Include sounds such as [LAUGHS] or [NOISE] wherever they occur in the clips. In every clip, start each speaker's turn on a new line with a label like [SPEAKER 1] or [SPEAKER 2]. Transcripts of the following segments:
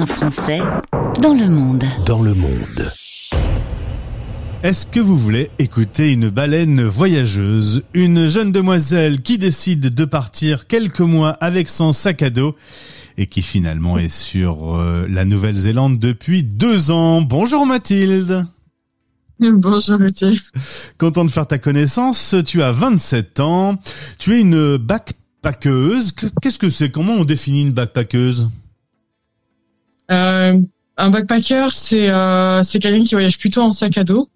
[SPEAKER 1] Un Français dans le monde.
[SPEAKER 2] Dans le monde.
[SPEAKER 3] Est-ce que vous voulez écouter une baleine voyageuse? Une jeune demoiselle qui décide de partir quelques mois avec son sac à dos et qui finalement est sur euh, la Nouvelle-Zélande depuis deux ans. Bonjour Mathilde [LAUGHS]
[SPEAKER 4] Bonjour Gauthier.
[SPEAKER 3] Content de faire ta connaissance. Tu as 27 ans. Tu es une backpackeuse. Qu'est-ce que c'est? Comment on définit une backpackeuse?
[SPEAKER 4] Un backpacker, c'est euh, c'est quelqu'un qui voyage plutôt en sac à dos.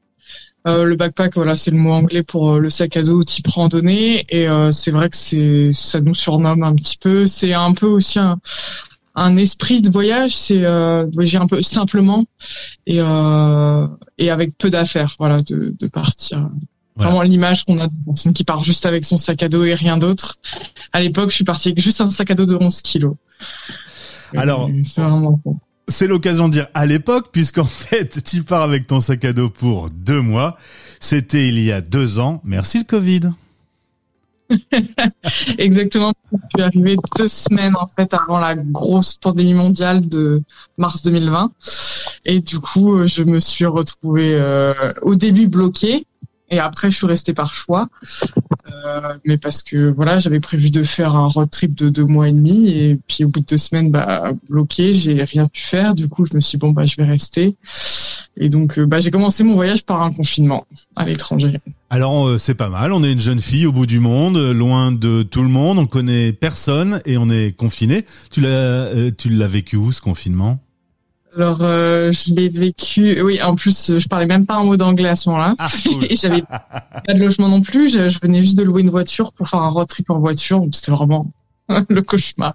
[SPEAKER 4] Euh, le backpack, voilà, c'est le mot anglais pour euh, le sac à dos type randonnée, et euh, c'est vrai que c'est ça nous surnomme un petit peu. C'est un peu aussi un, un esprit de voyage, c'est euh, voyager un peu simplement et euh, et avec peu d'affaires, voilà, de, de partir. Vraiment l'image qu'on a d'une personne qui part juste avec son sac à dos et rien d'autre. À l'époque, je suis partie avec juste un sac à dos de 11 kilos.
[SPEAKER 3] Alors,
[SPEAKER 4] c'est vraiment bon.
[SPEAKER 3] C'est l'occasion de dire à l'époque, puisqu'en [LAUGHS] fait, tu pars avec ton sac à dos pour deux mois. C'était il y a deux ans. Merci le Covid. [LAUGHS]
[SPEAKER 4] Exactement. Je suis arrivée deux semaines en fait avant la grosse pandémie mondiale de mars 2020. Et du coup, je me suis retrouvée euh, au début bloquée. Et après, je suis restée par choix, euh, mais parce que voilà, j'avais prévu de faire un road trip de deux mois et demi, et puis au bout de deux semaines, bah bloqué, j'ai rien pu faire. Du coup, je me suis dit, bon bah je vais rester. Et donc, euh, bah j'ai commencé mon voyage par un confinement à l'étranger.
[SPEAKER 3] Alors euh, c'est pas mal. On est une jeune fille au bout du monde, loin de tout le monde. On connaît personne et on est confiné. Tu l'as, tu l'as vécu où ce confinement?
[SPEAKER 4] Alors, euh, je l'ai vécu. Oui, en plus, je parlais même pas un mot d'anglais à ce moment-là,
[SPEAKER 3] Ah, [LAUGHS] cool.
[SPEAKER 4] et j'avais pas de logement non plus. Je, je venais juste de louer une voiture pour faire un road trip en voiture. donc C'était vraiment [LAUGHS] le cauchemar.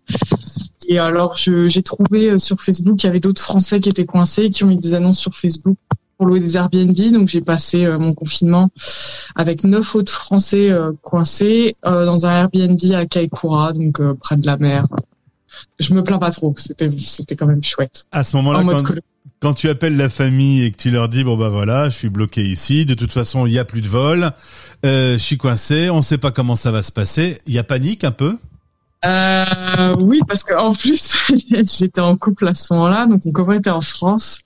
[SPEAKER 4] Et alors, je- j'ai trouvé euh, sur Facebook qu'il y avait d'autres Français qui étaient coincés, et qui ont mis des annonces sur Facebook pour louer des Airbnb. Donc, j'ai passé euh, mon confinement avec neuf autres Français euh, coincés euh, dans un Airbnb à Kaikoura, donc euh, près de la mer. Je me plains pas trop. C'était, c'était quand même chouette.
[SPEAKER 3] À ce moment-là, quand, quand tu appelles la famille et que tu leur dis bon bah voilà, je suis bloqué ici. De toute façon, il y a plus de vol. Euh, je suis coincé. On sait pas comment ça va se passer. Il y a panique un peu?
[SPEAKER 4] Euh, oui, parce que en plus [LAUGHS] j'étais en couple à ce moment-là, donc mon copain était en France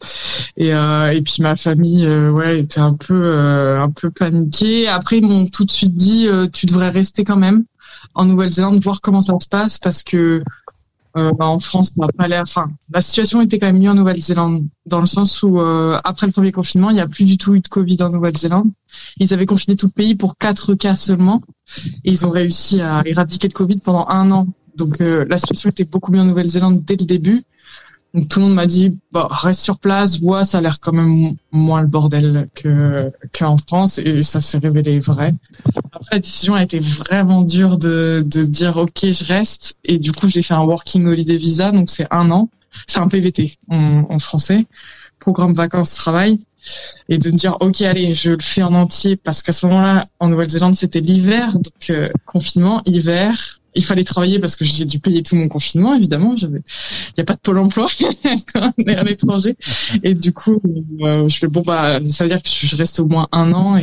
[SPEAKER 4] et euh, et puis ma famille euh, ouais était un peu euh, un peu paniquée. Après ils m'ont tout de suite dit euh, tu devrais rester quand même en Nouvelle-Zélande voir comment ça se passe parce que euh, bah, en France ça n'a pas l'air. Enfin la situation était quand même mieux en Nouvelle-Zélande dans le sens où euh, après le premier confinement il n'y a plus du tout eu de Covid en Nouvelle-Zélande. Ils avaient confiné tout le pays pour quatre cas seulement. Et ils ont réussi à éradiquer le Covid pendant un an. Donc euh, la situation était beaucoup mieux en Nouvelle-Zélande dès le début. Donc tout le monde m'a dit bah, reste sur place, vois, ça a l'air quand même moins le bordel que qu'en France et ça s'est révélé vrai. La décision a été vraiment dure de de dire ok je reste. Et du coup j'ai fait un working holiday visa donc c'est un an, c'est un PVT en, en français, programme vacances travail. Et de me dire ok allez je le fais en entier parce qu'à ce moment-là en Nouvelle-Zélande c'était l'hiver donc euh, confinement hiver. Il fallait travailler parce que j'ai dû payer tout mon confinement évidemment. Il y a pas de pôle emploi [LAUGHS] quand on est à l'étranger et du coup euh, je fais bon bah ça veut dire que je reste au moins un an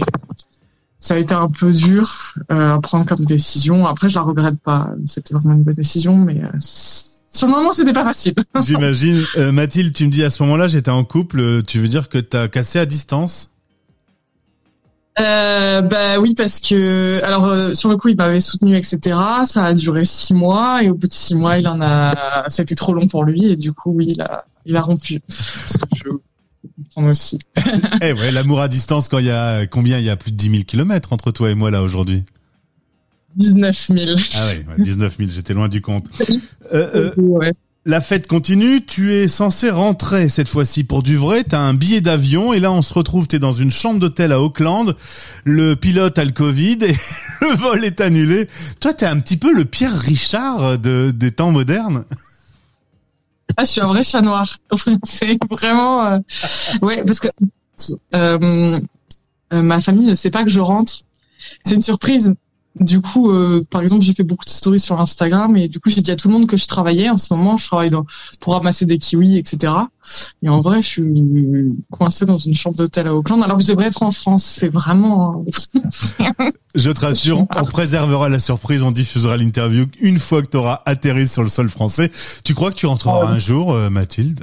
[SPEAKER 4] ça a été un peu dur euh, à prendre comme décision. Après je la regrette pas. C'était vraiment une bonne décision mais euh, sur le moment c'était pas facile. [LAUGHS]
[SPEAKER 3] J'imagine. Euh, Mathilde, tu me dis à ce moment-là, j'étais en couple. euh, Tu veux dire que t'as cassé à distance?
[SPEAKER 4] Euh, bah oui parce que alors euh, sur le coup il m'avait soutenu etc ça a duré six mois et au bout de six mois il en a c'était trop long pour lui et du coup oui il a il a rompu [LAUGHS] comprends aussi [LAUGHS]
[SPEAKER 3] Eh ouais, l'amour à distance quand il y a combien Il y a plus de 10 000 kilomètres entre toi et moi là aujourd'hui.
[SPEAKER 4] 19 000
[SPEAKER 3] Ah ouais, 19 000. J'étais loin du compte. [LAUGHS] Euh, euh,
[SPEAKER 4] ouais.
[SPEAKER 3] La fête continue, tu es censé rentrer cette fois-ci pour du vrai, t'as un billet d'avion et là on se retrouve, t'es dans une chambre d'hôtel à Auckland, le pilote a le Covid et [LAUGHS] le vol est annulé. Toi t'es un petit peu le Pierre Richard de, des temps modernes.
[SPEAKER 4] Ah je suis un vrai chat noir. [LAUGHS] C'est vraiment euh, ouais parce que euh, euh, ma famille ne sait pas que je rentre. C'est une surprise du coup, euh, par exemple, j'ai fait beaucoup de stories sur Instagram et du coup, j'ai dit à tout le monde que je travaillais. En ce moment, je travaille dans, pour ramasser des kiwis, etc. Et en vrai, je suis coincée dans une chambre d'hôtel à Auckland alors que je devrais être en France. C'est vraiment... [LAUGHS]
[SPEAKER 3] je te rassure, on préservera la surprise, on diffusera l'interview une fois que tu auras atterri sur le sol français. Tu crois que tu rentreras oh. un jour, euh, Mathilde?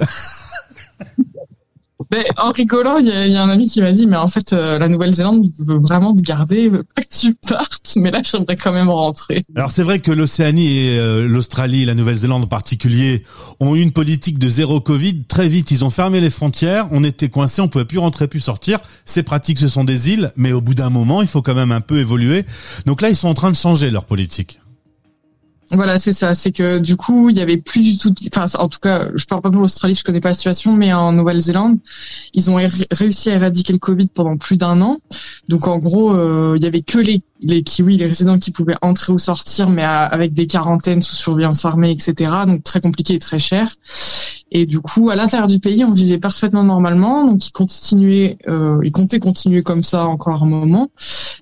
[SPEAKER 4] En rigolant, il y, a un ami qui m'a dit, mais en fait, euh, la Nouvelle-Zélande veut vraiment te garder, veut pas que tu partes, mais là, j'aimerais quand même rentrer.
[SPEAKER 3] Alors c'est vrai que l'Océanie et euh, l'Australie, la Nouvelle-Zélande en particulier, ont eu une politique de zéro Covid. Très vite, ils ont fermé les frontières, on était coincés, on pouvait plus rentrer, plus sortir. C'est pratique, ce sont des îles, mais au bout d'un moment, il faut quand même un peu évoluer. Donc là, ils sont en train de changer leur politique.
[SPEAKER 4] Voilà, c'est ça. C'est que du coup, il y avait plus du tout. Enfin, en tout cas, je parle pas pour l'Australie, je connais pas la situation, mais en Nouvelle-Zélande, ils ont réussi à éradiquer le Covid pendant plus d'un an. Donc, en gros, euh, il y avait que les kiwis, les résidents qui pouvaient entrer ou sortir, mais avec des quarantaines sous surveillance armée, etc. Donc très compliqué et très cher. Et du coup, à l'intérieur du pays, on vivait parfaitement normalement. Donc ils continuaient, euh, ils comptaient continuer comme ça encore un moment,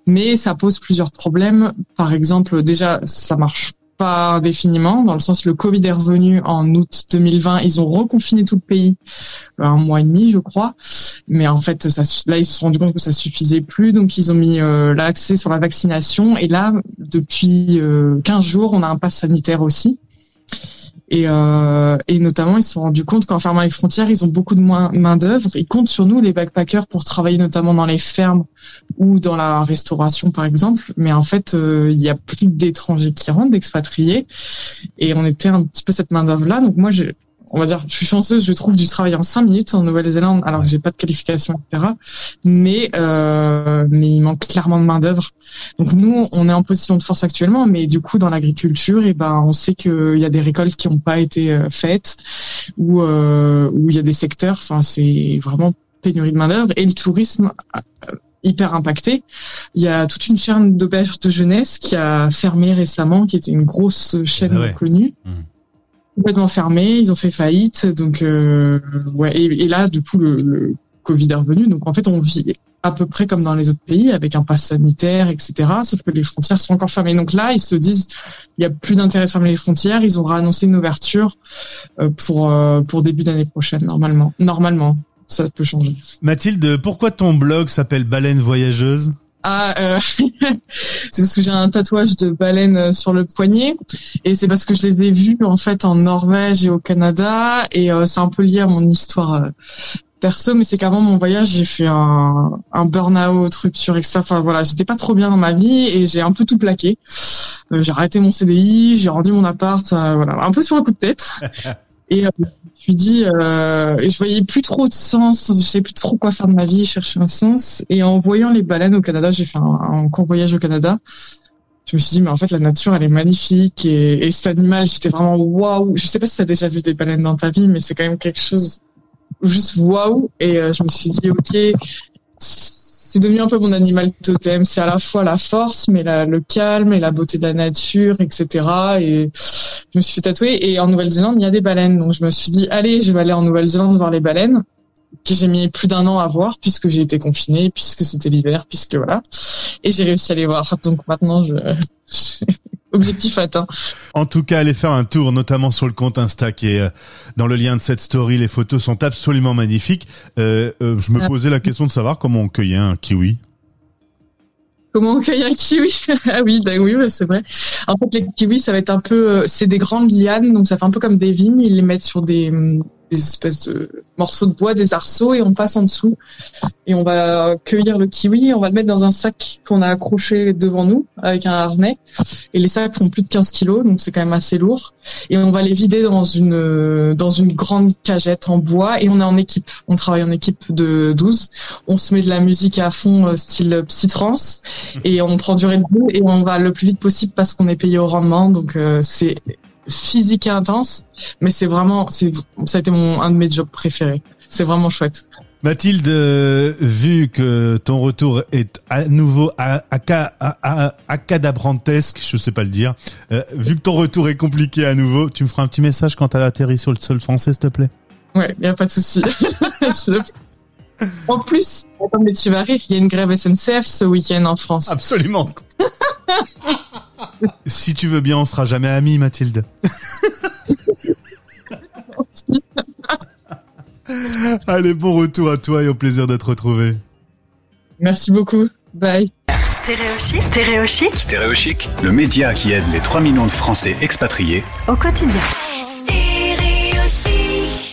[SPEAKER 4] mais ça pose plusieurs problèmes. Par exemple, déjà, ça marche pas indéfiniment, dans le sens le Covid est revenu en août 2020, ils ont reconfiné tout le pays un mois et demi, je crois, mais en fait, là, ils se sont rendus compte que ça suffisait plus, donc ils ont mis euh, l'accès sur la vaccination, et là, depuis euh, 15 jours, on a un pass sanitaire aussi. Et, euh, et notamment, ils se sont rendus compte qu'en fermant les frontières, ils ont beaucoup de moins main d'œuvre. Ils comptent sur nous, les backpackers, pour travailler notamment dans les fermes ou dans la restauration, par exemple. Mais en fait, euh, il y a plus d'étrangers qui rentrent, d'expatriés, et on était un petit peu cette main d'œuvre là. Donc moi, on va dire, je suis chanceuse, je trouve du travail en cinq minutes en Nouvelle-Zélande, alors que j'ai pas de qualification, etc. Mais euh, mais il manque clairement de main d'œuvre. Donc nous, on est en position de force actuellement, mais du coup dans l'agriculture, et eh ben on sait qu'il y a des récoltes qui n'ont pas été euh, faites, ou euh, où il y a des secteurs, enfin c'est vraiment pénurie de main d'œuvre et le tourisme euh, hyper impacté. Il y a toute une chaîne d'auberges de jeunesse qui a fermé récemment, qui était une grosse chaîne ah connue. Mmh complètement fermé, ils ont fait faillite, donc euh, ouais. Et, là, du coup, le, le, Covid est revenu, donc en fait, on vit à peu près comme dans les autres pays, avec un pass sanitaire, etc. Sauf que les frontières sont encore fermées. Donc là, ils se disent, il y a plus d'intérêt de fermer les frontières. Ils ont annoncé une ouverture euh, pour euh, pour début d'année prochaine, normalement. Normalement, ça peut changer.
[SPEAKER 3] Mathilde, pourquoi ton blog s'appelle Baleine voyageuse?
[SPEAKER 4] Ah, euh, [LAUGHS] c'est parce que j'ai un tatouage de baleine euh, sur le poignet et c'est parce que je les ai vus en fait en Norvège et au Canada et euh, c'est un peu lié à mon histoire perso, mais c'est qu'avant mon voyage j'ai fait un, un burn-out, rupture, etc. Enfin voilà, j'étais pas trop bien dans ma vie et j'ai un peu tout plaqué. j'ai arrêté mon CDI, j'ai rendu mon appart, voilà, un peu sur un coup de tête. [LAUGHS] Et me dis, euh, je voyais plus trop de sens, je sais plus trop quoi faire de ma vie, je cherchais un sens. Et en voyant les baleines au Canada, j'ai fait un, court voyage au Canada. Je me suis dit, mais en fait, la nature, elle est magnifique. Et, et cet animal, j'étais vraiment waouh. Je sais pas si tu as déjà vu des baleines dans ta vie, mais c'est quand même quelque chose juste waouh. Et euh, je me suis dit, ok, c'est devenu un peu mon animal totem. C'est à la fois la force, mais le calme et la beauté de la nature, etc. Et je me suis fait tatouer. Et en Nouvelle-Zélande, il y a des baleines. Donc je me suis dit, allez, je vais aller en Nouvelle-Zélande voir les baleines que j'ai mis plus d'un an à voir puisque j'ai été confinée, puisque c'était l'hiver, puisque voilà. Et j'ai réussi à les voir. Donc maintenant, je, objectif atteint.
[SPEAKER 3] En tout cas, allez faire un tour, notamment sur le compte Insta qui est euh, dans le lien de cette story. Les photos sont absolument magnifiques. Euh, euh, je me ah. posais la question de savoir comment on cueillait un kiwi.
[SPEAKER 4] Comment on cueille un kiwi? [LAUGHS] Ah oui, bah oui, c'est vrai. En fait, les kiwis, ça va être un peu, c'est des grandes lianes, donc ça fait un peu comme des vignes. Ils les mettent sur des, des espèces de morceaux de bois, des arceaux, et on passe en dessous. Et on va cueillir le kiwi, on va le mettre dans un sac qu'on a accroché devant nous avec un harnais. Et les sacs font plus de 15 kilos, donc c'est quand même assez lourd. Et on va les vider dans une dans une grande cagette en bois. Et on est en équipe. On travaille en équipe de 12. On se met de la musique à fond, euh, style psytrance, et on prend du Red et on va le plus vite possible parce qu'on est payé au rendement. Donc euh, c'est physique et intense, mais c'est vraiment, c'est, ça a été mon, un de mes jobs préférés. C'est vraiment chouette.
[SPEAKER 3] Mathilde, euh, vu que ton retour est à nouveau à, à, à, cadabrantesque, je sais pas le dire, euh, vu que ton retour est compliqué à nouveau, tu me feras un petit message quand tu as atterri sur le sol français, s'il te plaît?
[SPEAKER 4] Ouais, y a pas de souci. [LAUGHS] en plus, mais tu vas rire, il y a une grève SNCF ce week-end en France.
[SPEAKER 3] Absolument. [LAUGHS] Si tu veux bien, on sera jamais amis, Mathilde. [LAUGHS] Allez, bon retour à toi et au plaisir d'être retrouvé.
[SPEAKER 4] Merci beaucoup. Bye.
[SPEAKER 1] Stéréochic, stéréochic,
[SPEAKER 2] Stéréochic, le média qui aide les 3 millions de Français expatriés
[SPEAKER 1] au quotidien.